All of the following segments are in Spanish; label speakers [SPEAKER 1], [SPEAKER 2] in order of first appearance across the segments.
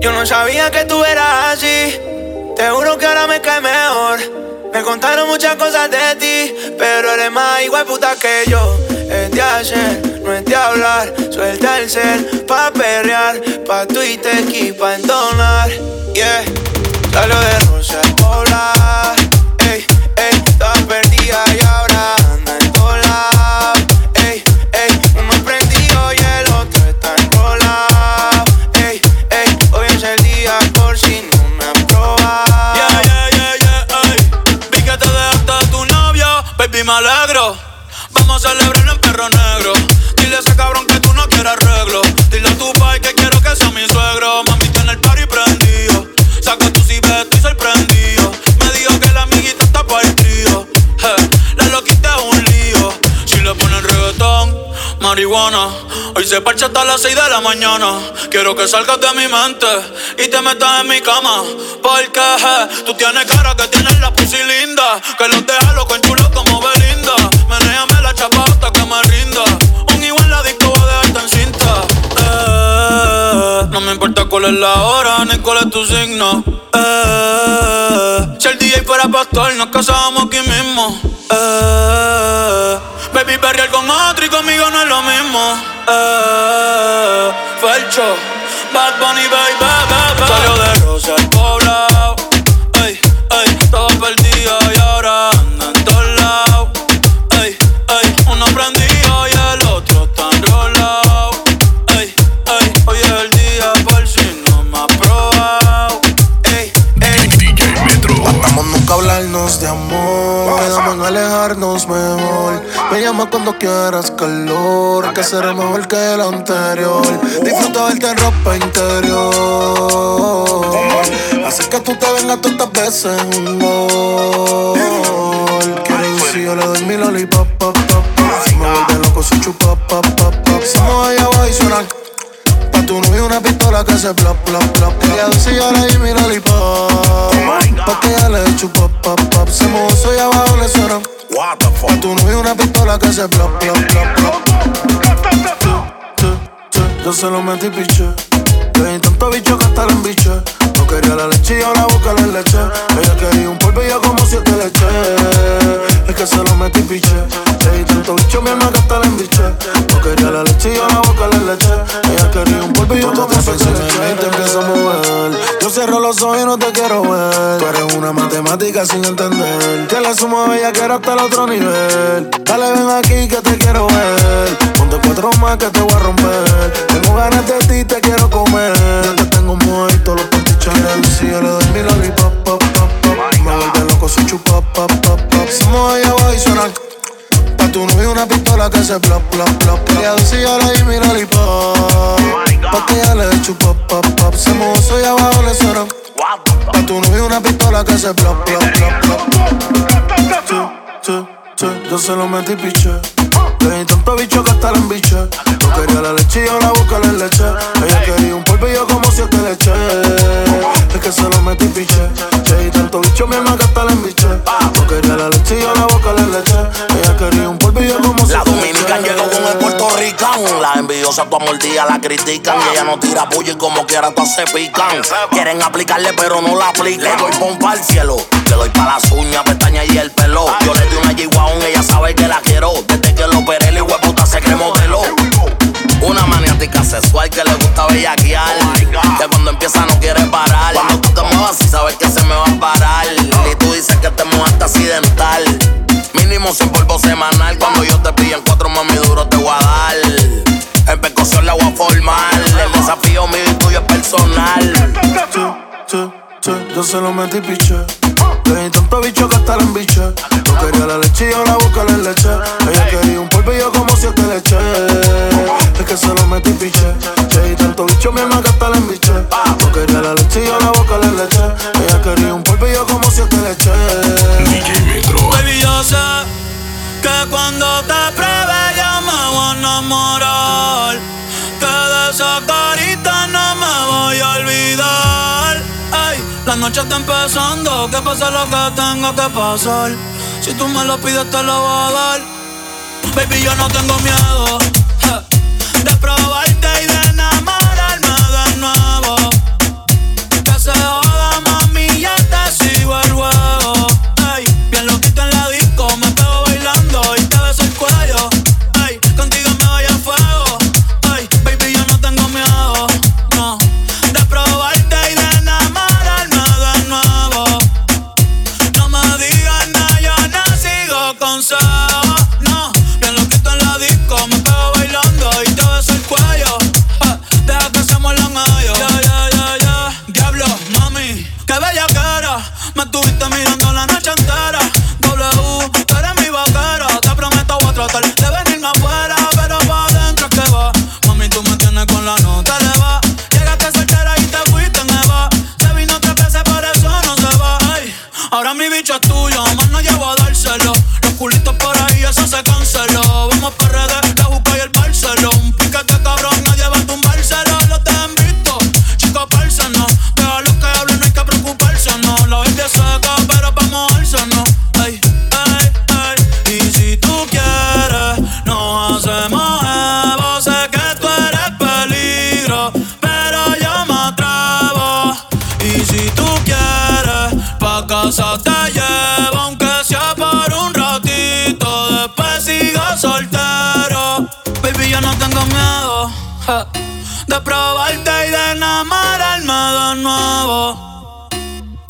[SPEAKER 1] Yo no sabía que tú eras así. Te juro que ahora me cae mejor. Me contaron muchas cosas de ti, pero eres más igual puta que yo. Es de hacer, no es de hablar. Suelta el cel pa' perrear, pa' Twitter y pa' entonar. Yeah, salió de Rosa Polar.
[SPEAKER 2] Pai que quiero que sea mi suegro. Mami tiene el party prendido. Saca tu ciber, estoy sorprendido. Me dijo que la amiguita está para el trío. Hey, la loquita es un lío. Si le ponen reggaetón, marihuana. Hoy se parcha hasta las 6 de la mañana. Quiero que salgas de mi mente y te metas en mi cama. Porque je, tú tienes cara que tienes la pussy linda. Que los deja loco en como Belinda. Menéame la chapa hasta que me rinda. Un igual la disco importa cuál es la hora ni cuál es tu signo. Eh, si el DJ fuera pastor, nos casábamos aquí mismo. Eh, baby, perrear con otro y conmigo no es lo mismo. Eh, Bad Bunny, baby.
[SPEAKER 3] Llama cuando quieras calor, que será mejor que el anterior. Disfruta verte en ropa interior. Así que tú te vengas tantas veces un gol. Quiero si yo le doy mi lollipop, pop, pop, pop. Si me vuelve loco, se chupa, pop, pop, pop. Somos allá abajo y suenan Pa' tu novio una pistola que se plop, plop, plop. Ella dice yo le di mi lollipop. Pa' que ella le eche pop, pop. Se movió eso y abajo le suena. Pa' tu novio una pistola que se plop, Yo se lo metí piche. Le tanto bicho que hasta la embiche. No quería la leche y ahora busca la leche. Ella quería un polvo y yo como siete leche. Es que se lo metí piche. Di tanto bicho que hasta la embiche. No quería la leche y ahora busca la leche. Ella quería un polvo y yo como siete leche. Y te empiezo a mover. Yo cierro los ojos y no te quiero ver. Tú eres una matemática sin entender. Que la suma bella que era hasta el otro nivel. Dale, ven aquí que te quiero ver. Ponte cuatro más que te voy a romper. Tengo ganas de ti, te quiero comer. Yo te tengo muerto, los pantichones. Si yo le doy mi lollipop, pop, pop, pop. Me vuelve loco, se chupa, pop, pop, pop. Somos allá abajo y suenan. Tu novio una pistola que se plop, plop, plop. Ella dice yo le di mi lollipop. Pa' que ella le eche pop, pop, pop. Se movió eso y abajo le suenan. Pa' tu novio una pistola que se plop, plop, plop, plop. Tu, tu, tu, Yo se lo metí piche. Le di tanto bicho que hasta la embiche. No quería la leche y yo la busca la leche. Ella quería un polvo y yo como siete leche. Es que se lo metí piche.
[SPEAKER 4] Envidiosa tu mordida la critican. Y ella no tira puya y como quiera todas se pican. Quieren aplicarle pero no la aplican. Le doy pompa al cielo. Le doy pa' las uñas, pestañas y el pelo. Yo le di una G-Wagon, ella sabe que la quiero. Desde que lo operé, el puta se cree modelo. Una maniática sexual que le gusta bellaquear. que cuando empieza no quiere parar. Cuando tú te muevas y sabes que se me va a parar. Y tú dices que te muevaste accidental. Mínimo sin polvo semanal. Cuando yo te pillo en cuatro mami
[SPEAKER 3] tu, tu, Yo se lo metí piche. Le di tanto bicho que hasta la embiche. No quería la leche y yo la busca la leche. Ella quería un yo como siete leche. Es que se lo metí piche.
[SPEAKER 2] Está empezando, que pase lo que tenga que pasar. Si tú me lo pides, te lo voy a dar. Baby, yo no tengo miedo de probarte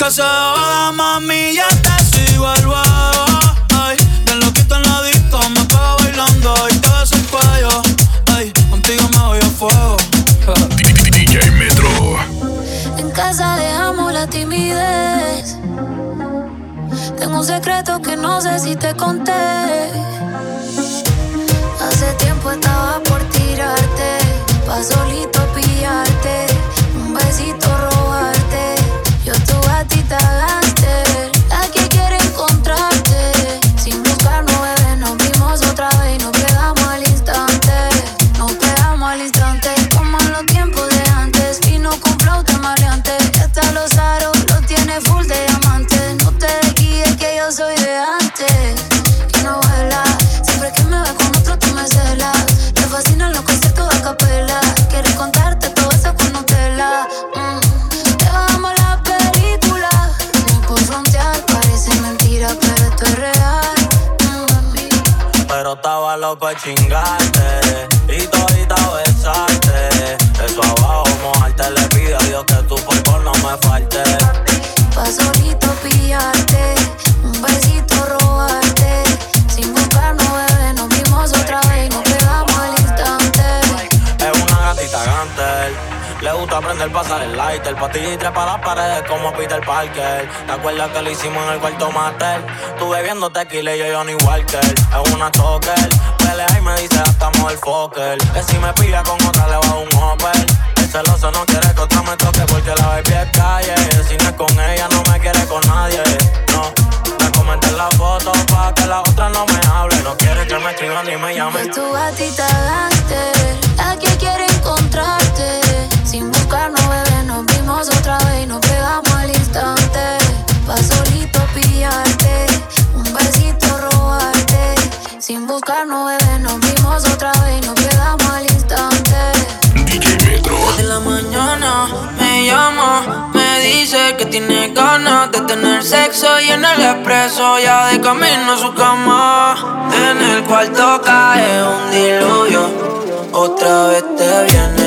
[SPEAKER 2] Que se joda, mami, ya te sigo el huevo. Ay, bien loquito en la disco, me pego bailando y te beso el cuello. Ay, contigo me voy a fuego.
[SPEAKER 5] DJ Metro.
[SPEAKER 6] En casa dejamos la timidez. Tengo un secreto que no sé si te conté. Hace tiempo estaba por tirarte, pa' solito pillarte,
[SPEAKER 7] loco de chingarte y todita besarte. Eso abajo, mojarte le pido a Dios que tu cuerpo no me falte.
[SPEAKER 6] Pa' solito pillarte, un besito robarte. Sin buscarnos, bebé, nos vimos otra vez y nos pegamos al instante.
[SPEAKER 7] Es una gatita gantel. Le gusta aprender pasar el lighter. Pa' ti trepa las paredes como Peter Parker. ¿Te acuerdas que lo hicimos en el cuarto master? Tú bebiendo tequila y yo Johnny Walker. Es una toker. Y me dice hasta el Fokker. Que si me pilla con otra le va un Opel. El celoso no quiere que otra me toque porque la baby es calle. Si no es con ella no me quiere con nadie. No. Me comenté la foto pa' que la otra no me hable. No quiere que me escriban ni me llamen.
[SPEAKER 6] Es tu gatita gangster, la que quiere encontrarte. Sin buscarnos, bebé, nos vimos otra vez y nos pegamos al instante. Pa' solito pillarte. Sin buscarnos, bebé, nos vimos otra vez y nos pegamos al instante.
[SPEAKER 5] DJ Metro.
[SPEAKER 8] de la mañana me llama, me dice que tiene ganas de tener sexo y en el expreso ya de camino a su cama. En el cuarto cae un diluvio. Otra vez te viene,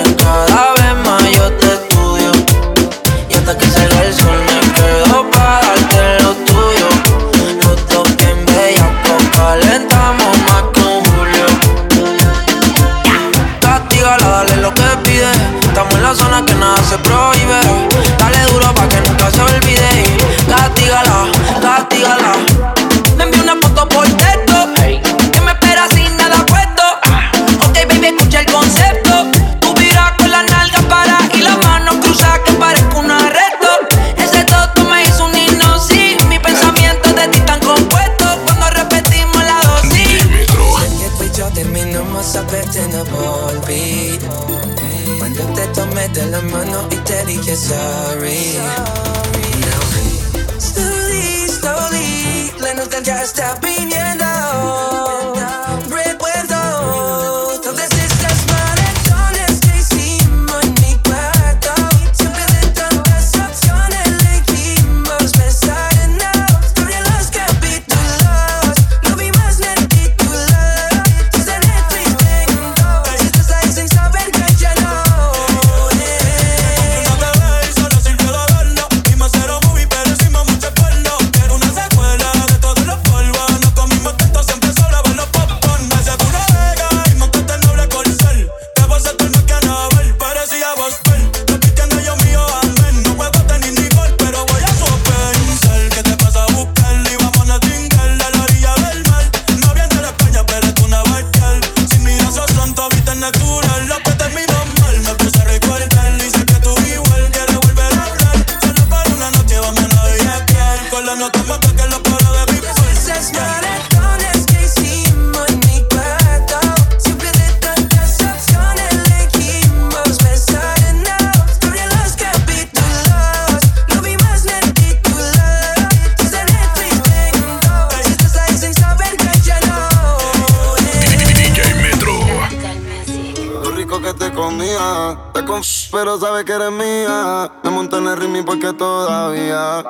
[SPEAKER 8] sabes que
[SPEAKER 3] eres mía. Me monté en el ritmo porque pues todavía.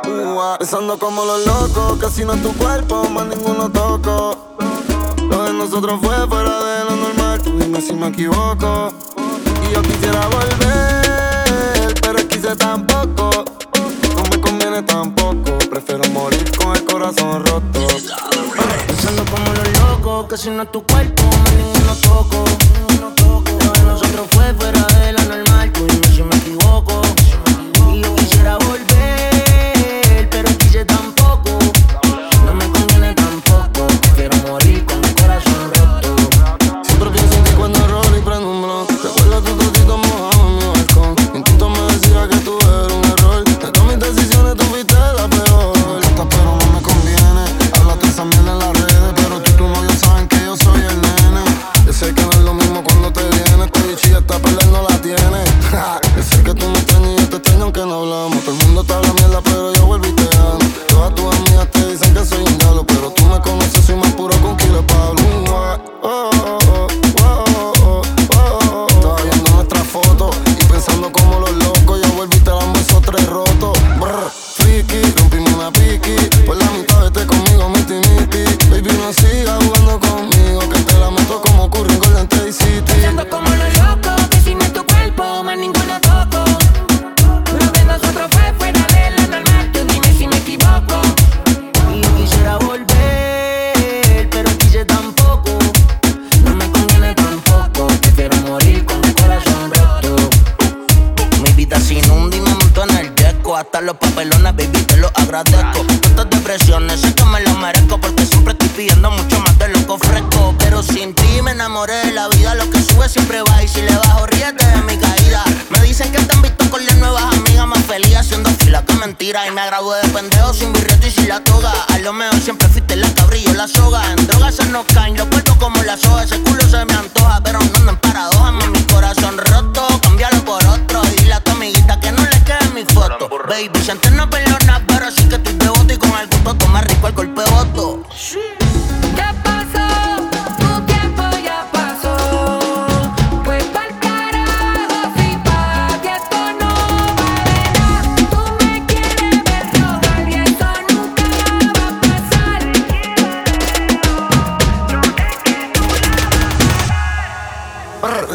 [SPEAKER 3] Pensando como los locos, casi no es tu cuerpo, más ninguno toco. Lo de nosotros fue fuera de lo normal, tú dime si me equivoco. Y yo quisiera volver, pero
[SPEAKER 9] quise tampoco. No me conviene tampoco, prefiero morir con el corazón roto.
[SPEAKER 3] Pensando como los locos, casi no
[SPEAKER 9] es tu cuerpo, más ninguno toco. Nosotros fuimos fuera de lo normal, pues no me equivoco. Y yo quisiera volver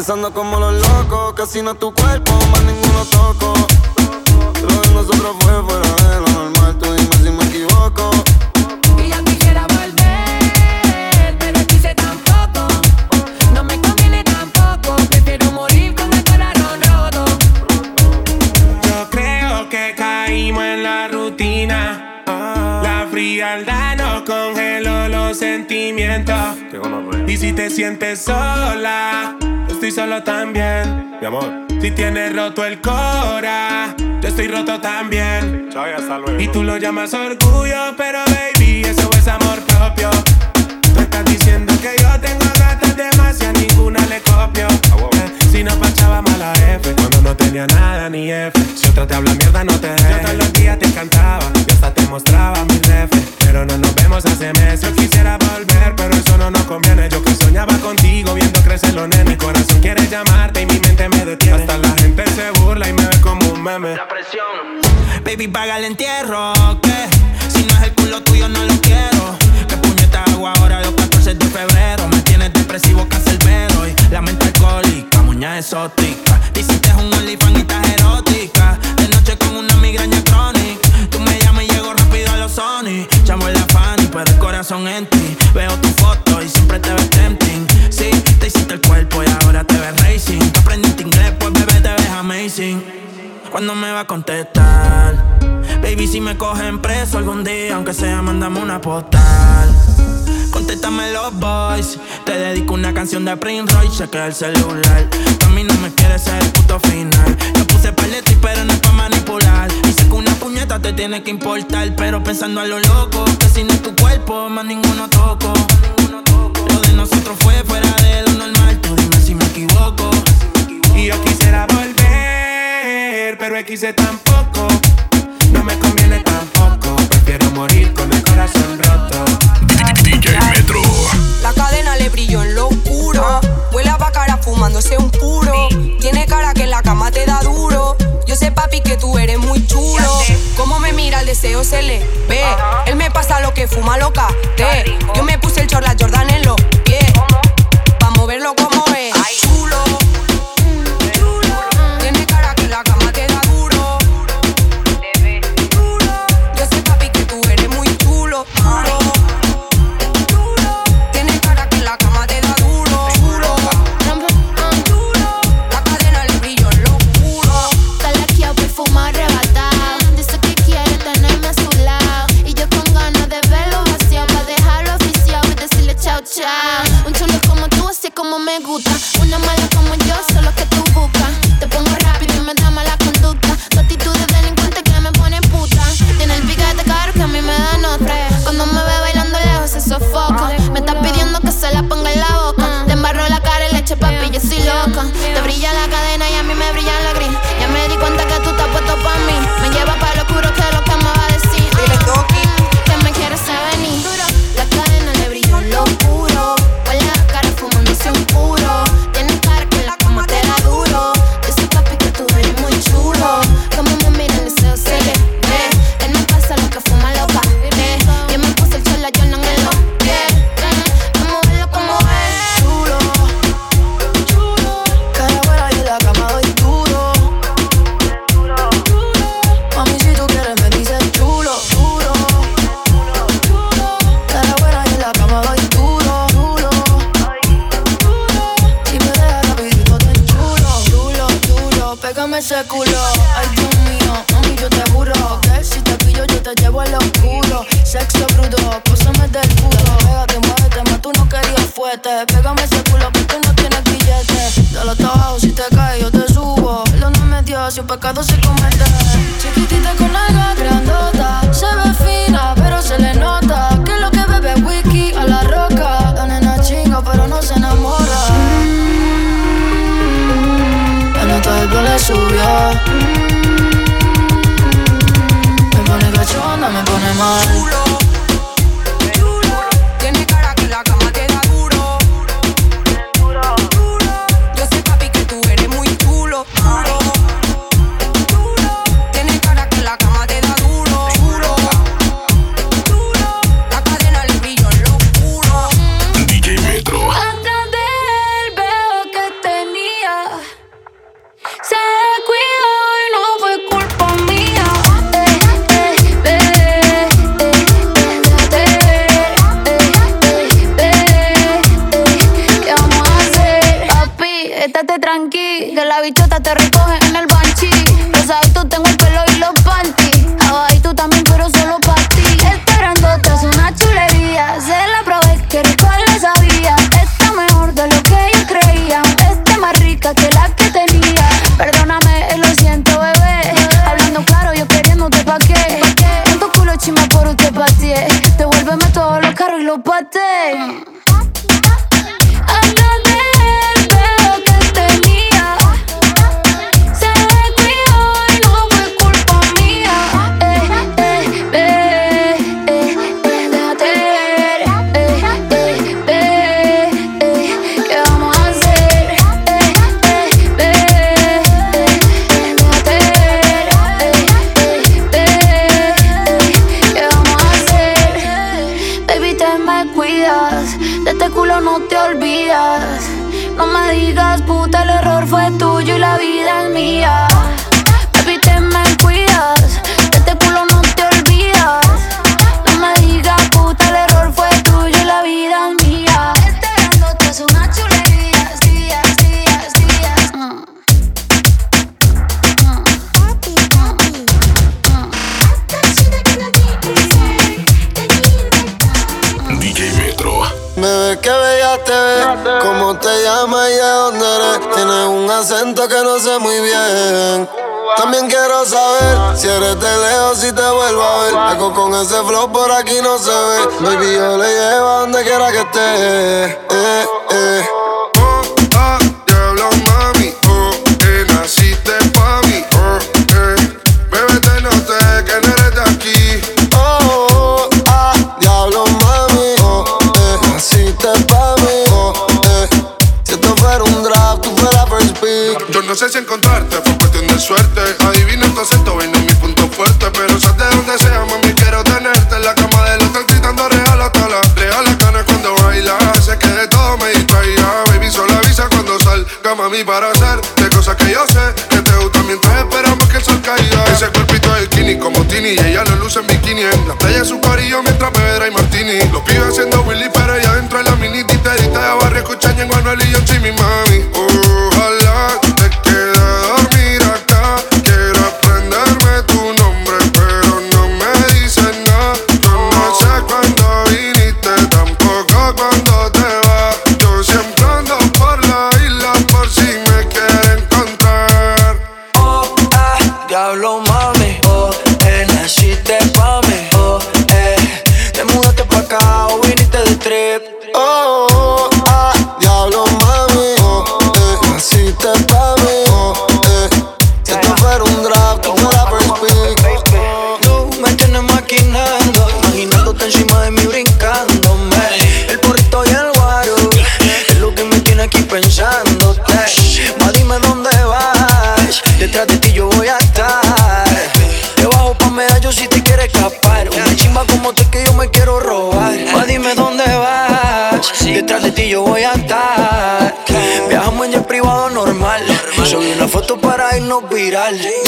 [SPEAKER 4] Besando como
[SPEAKER 3] los locos, casi no tu cuerpo, más ninguno toco. Lo de nosotros fue fuera de lo normal, tú dime si me equivoco.
[SPEAKER 6] Y yo quisiera volver, pero quise tampoco. No me conviene tampoco, prefiero morir con el corazón roto.
[SPEAKER 10] Yo creo que caímos en la rutina. La frialdad nos congeló los sentimientos. Y si te sientes sola estoy solo también, mi amor. Si tienes roto el cora, yo estoy roto también. Hasta luego. Y tú lo llamas orgullo, pero baby, eso es amor propio. Tú estás diciendo que yo tengo demás a ninguna le copio. Ah, eh, si no pachaba mala F, cuando no tenía nada ni F. Si otra te habla mierda, no te dejes. Yo todos los días te cantaba y hasta te mostraba mi ref. Pero no nos vemos hace meses. Yo quisiera volver, pero eso no nos conviene. Yo que soñaba contigo viendo crecer los nenes. Mi corazón quiere llamarte y mi mente me detiene. Hasta la gente se burla y me ve como un meme.
[SPEAKER 9] La presión.
[SPEAKER 11] Baby, paga el entierro, que si no es el culo tuyo, no lo cogen preso algún día, aunque sea, mandame una postal. Contéstame los boys, te dedico una canción de Prince Roy, chequea el celular. A mí no me quieres ser el puto final. Yo puse paleta pero no es pa' manipular. Dice que una puñeta te tiene que importar, pero pensando a lo loco, que sin tu cuerpo más ninguno toco. Lo de nosotros fue fuera de lo normal, tú dime si me equivoco.
[SPEAKER 10] Y yo quisiera volver, pero X tampoco. No me conviene prefiero morir con el corazón roto.
[SPEAKER 12] La cadena le brilló en lo oscuro. Vuela pa' cara fumándose un puro. Tiene cara que la cama te da duro. Yo sé, papi, que tú eres muy chulo. Como
[SPEAKER 6] me mira, el deseo se le ve. Él me pasa lo que fuma loca.
[SPEAKER 9] Te. Yo me
[SPEAKER 6] puse el mía. Baby,
[SPEAKER 3] acento que no sé muy bien. También quiero saber si eres de lejos, si te vuelvo a ver. Algo con ese flow por aquí no se ve. Baby, yo le llevo donde quiera que esté. Eh, eh.
[SPEAKER 13] Sé si encontrarte fue cuestión de suerte. Adivina tu acento, ven en mi punto fuerte. Pero sabes de donde sea, mami, quiero tenerte en la cama del hotel gritando real hasta la real las ganas cuando baila. Sé que de todo me distraía. Baby, solo avisa cuando salga, mami, para hacer de cosas que yo sé que te gustan mientras esperamos que el sol caiga. Ese cuerpito de skinny como Tini y ella lo luce en bikini. En la playa su corillo mientras bebe y martini. Los pibes haciendo Willy, pero ella dentro de la mini titerita de barrio escuchan en Manuel y John mi mami.
[SPEAKER 9] Viral.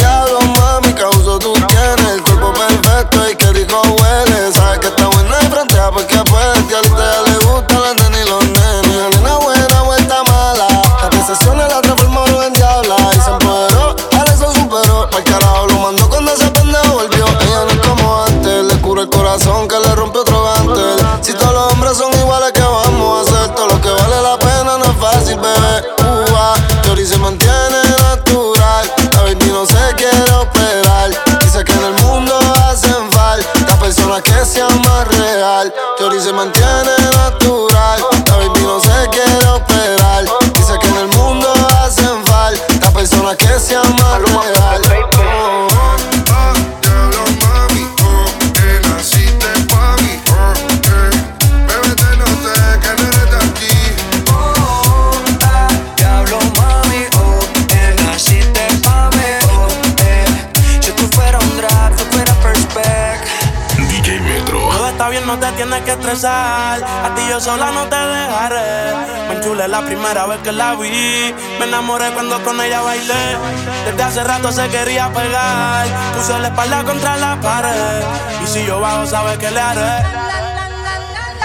[SPEAKER 2] Primera vez que la vi. Me enamoré cuando con ella bailé. Desde hace rato se quería pegar. Puse la espalda contra la pared. Y si yo bajo, sabes que le haré.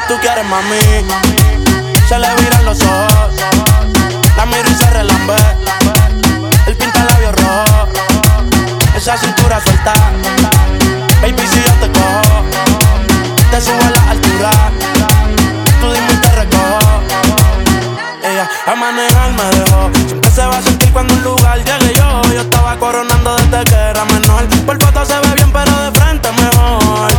[SPEAKER 2] Tú quieres mami. Se le viran los ojos. La miro y se relambe. El pinta labios rojo. Esa cintura suelta. Baby, si yo te cojo, te subo a la altura. A manejar me dejó. Siempre se va a sentir cuando un lugar llegue yo. Yo estaba coronando desde que era menor. Por foto se ve bien, pero de frente mejor.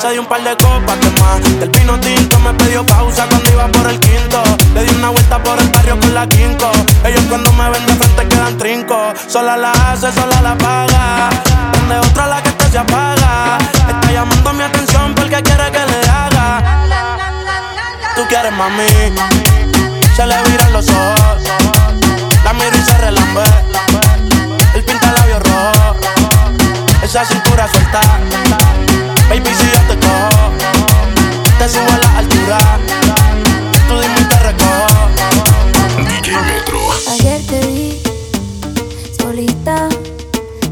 [SPEAKER 2] Se dio un par de copas que más. Del pino tinto me pidió pausa cuando iba por el quinto. Le di una vuelta por el barrio con la quinco. Ellos cuando me ven de frente quedan trinco. Sola la hace, sola la paga. Donde otra la que este se apaga. Está llamando mi atención porque quiere que le haga. Tú quieres mami. Se le viran los ojos. La miro y se relambe. El pinta labios rojo. Esa cintura suelta. Baby, si yo te cojo, te subo a la altura. Tú dime y te recojo.
[SPEAKER 5] DJ Metro.
[SPEAKER 6] Ayer te vi solita.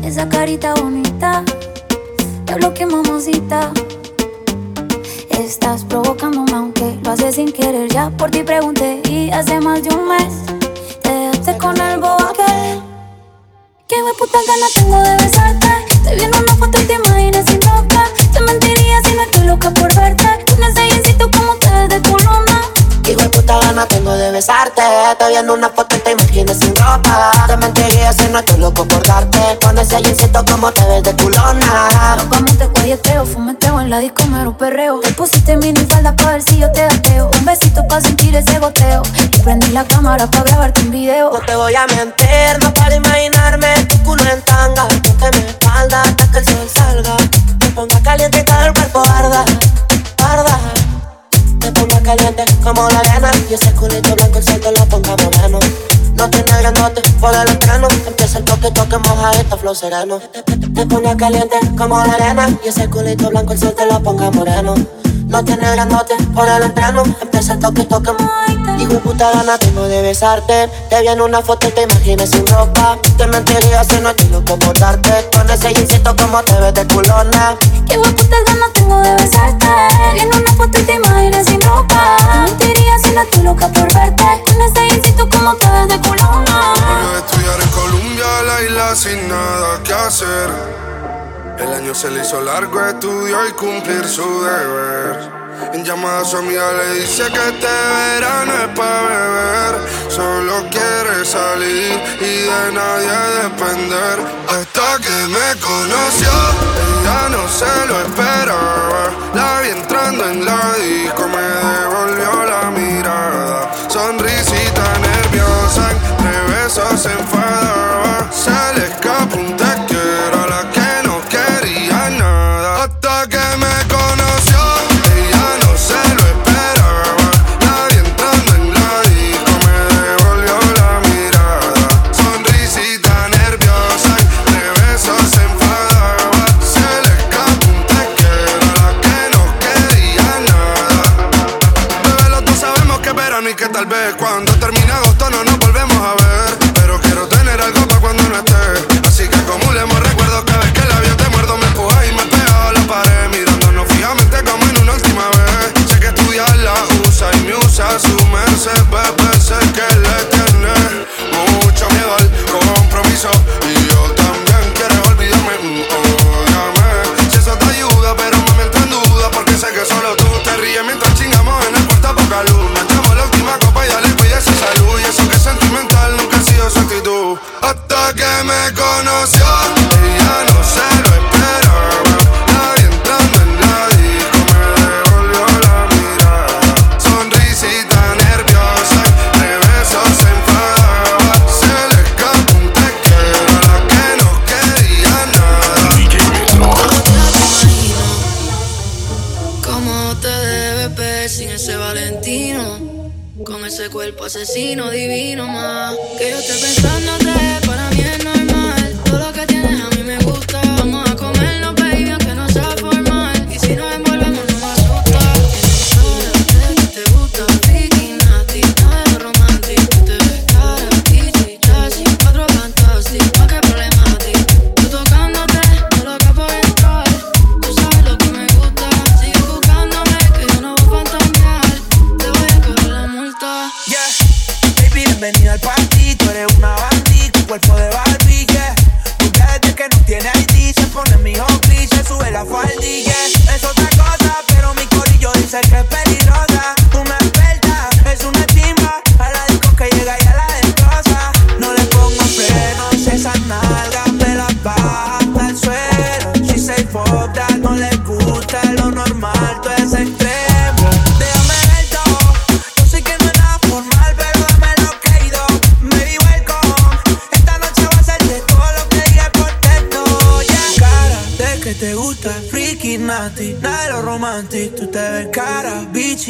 [SPEAKER 6] Esa carita bonita. Te hablo que mamacita. Estás provocándome aunque lo haces sin querer. Ya por ti pregunté y hace más de un mes te dejaste con bobo aquel. Qué puta gana tengo de besarte. Te vi en una foto y te imaginas sin ropa. Te mentiría si no estoy loca por verte. Tú necesito como te ves de culona.
[SPEAKER 4] Qué puta gana tengo de besarte. Te vi en una foto y te imaginas sin ropa. Te mentiría si no estoy loco por darte. Con ese jeansito como te ves de culona.
[SPEAKER 6] Guayeteo, fumeteo en la disco, mero perreo. Te pusiste mini falda pa' ver si yo te ateo. Un besito pa' sentir ese goteo. Y prendí la cámara pa' grabarte un video.
[SPEAKER 4] No te voy a mentir, no para imaginarme tu culo en tanga. Ponte mi espalda hasta que el sol salga. Te ponga caliente y todo el cuerpo arda, arda. Te ponga caliente como la arena. Y ese culito blanco el sol lo ponga moreno. No tiene grandote por el estreno. Empieza el toque, toque, moja esta flow sereno. Te, te, te ponga caliente como la arena. Y ese culito blanco el sol te lo ponga moreno. No tiene grandote por el estreno. Empieza el toque, toque, de puta gana tengo de besarte. Te vi en una foto y te imaginas sin ropa. Te mentiría si no loco por darte. Con ese jeansito como te ves de culona.
[SPEAKER 6] Qué puta gana tengo de besarte. Te vi en una foto y te imaginas sin ropa. Te mentiría si no
[SPEAKER 13] se le hizo largo, estudió y cumplir su deber. En llamada a su amiga le dice que este verano es para beber. Solo quiere salir y de nadie depender. Hasta que me conoció, ella no se lo esperaba. La vi entrando en la disco, me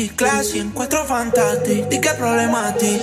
[SPEAKER 11] classic, classic, encuentro fantastic, di
[SPEAKER 1] che problemático.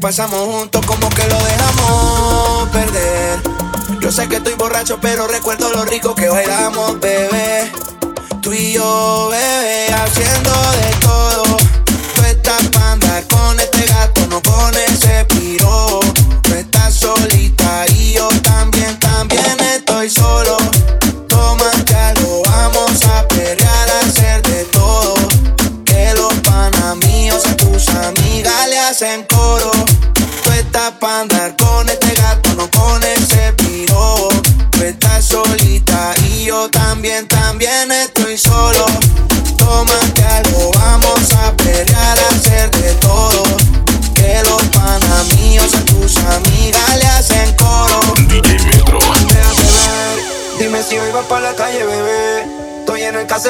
[SPEAKER 1] pasamos juntos como que lo dejamos perder. Yo sé que estoy borracho, pero recuerdo lo rico que bailamos, bebé. Tú y yo, bebé, haciendo de todo. Tú estás para andar con este gato, no con ese piro.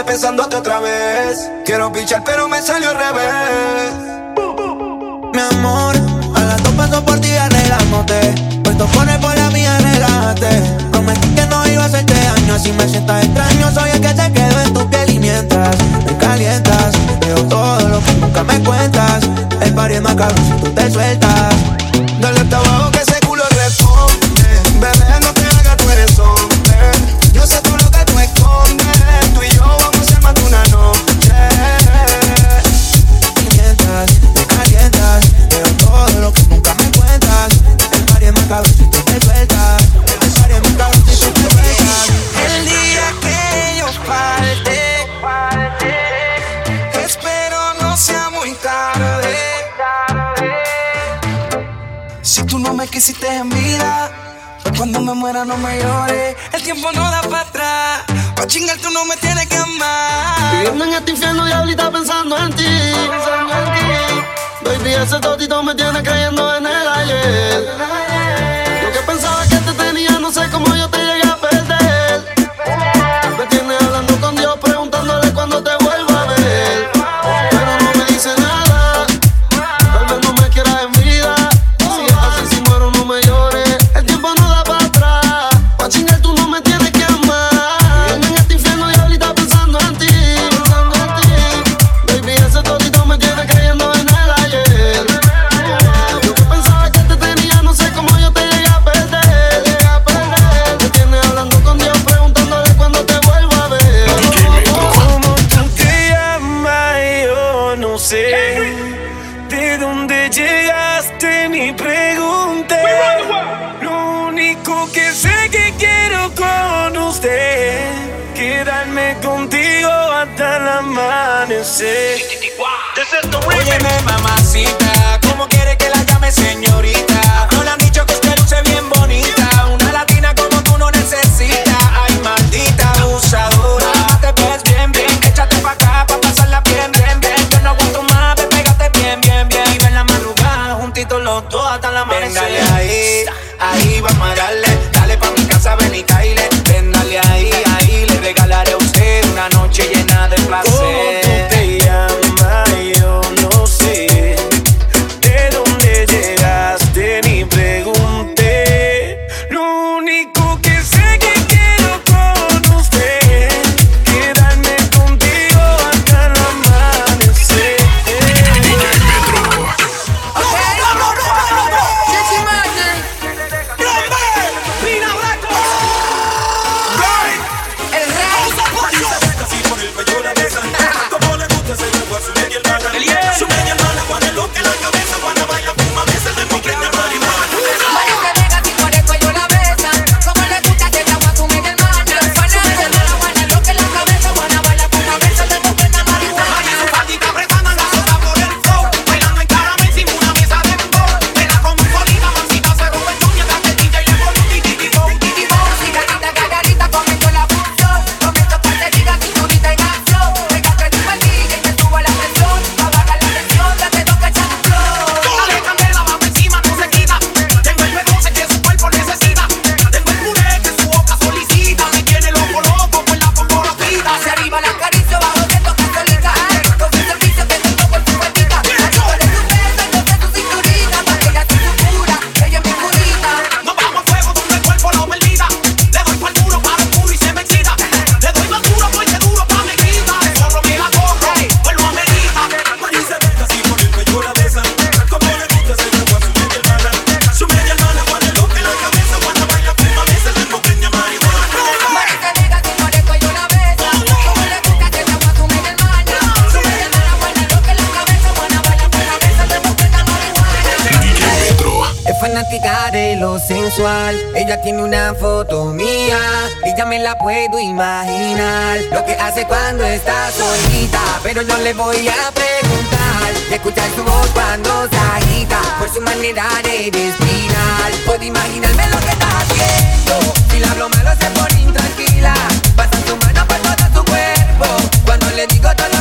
[SPEAKER 1] pensándote otra vez. Quiero pichar, pero me salió al revés. Mi amor, a las dos paso por ti arreglándote. Puesto pones por la mía, relájate. Prometí que no iba a hacerte daño. Si me sientas extraño, soy el que se quedó en tu piel. Y mientras me calientas, veo todo lo que nunca me cuentas. El pariente no acabó si tú te sueltas.
[SPEAKER 9] este infierno y ahorita pensando en ti. Pensando en ti. Baby, ese totito me tiene creyendo
[SPEAKER 14] Los dos hasta la amanecer. Véngale ahí, ahí vamos a darle. Dale pa' mi casa, ven y caile.
[SPEAKER 15] la puedo imaginar. Lo que hace cuando está solita Pero no le voy a preguntar. De escuchar su voz cuando se agita Por su manera de respirar. Puedo imaginarme lo que está haciendo. Si le hablo malo se pone intranquila. Pasan su mano por todo su cuerpo. Cuando le digo todo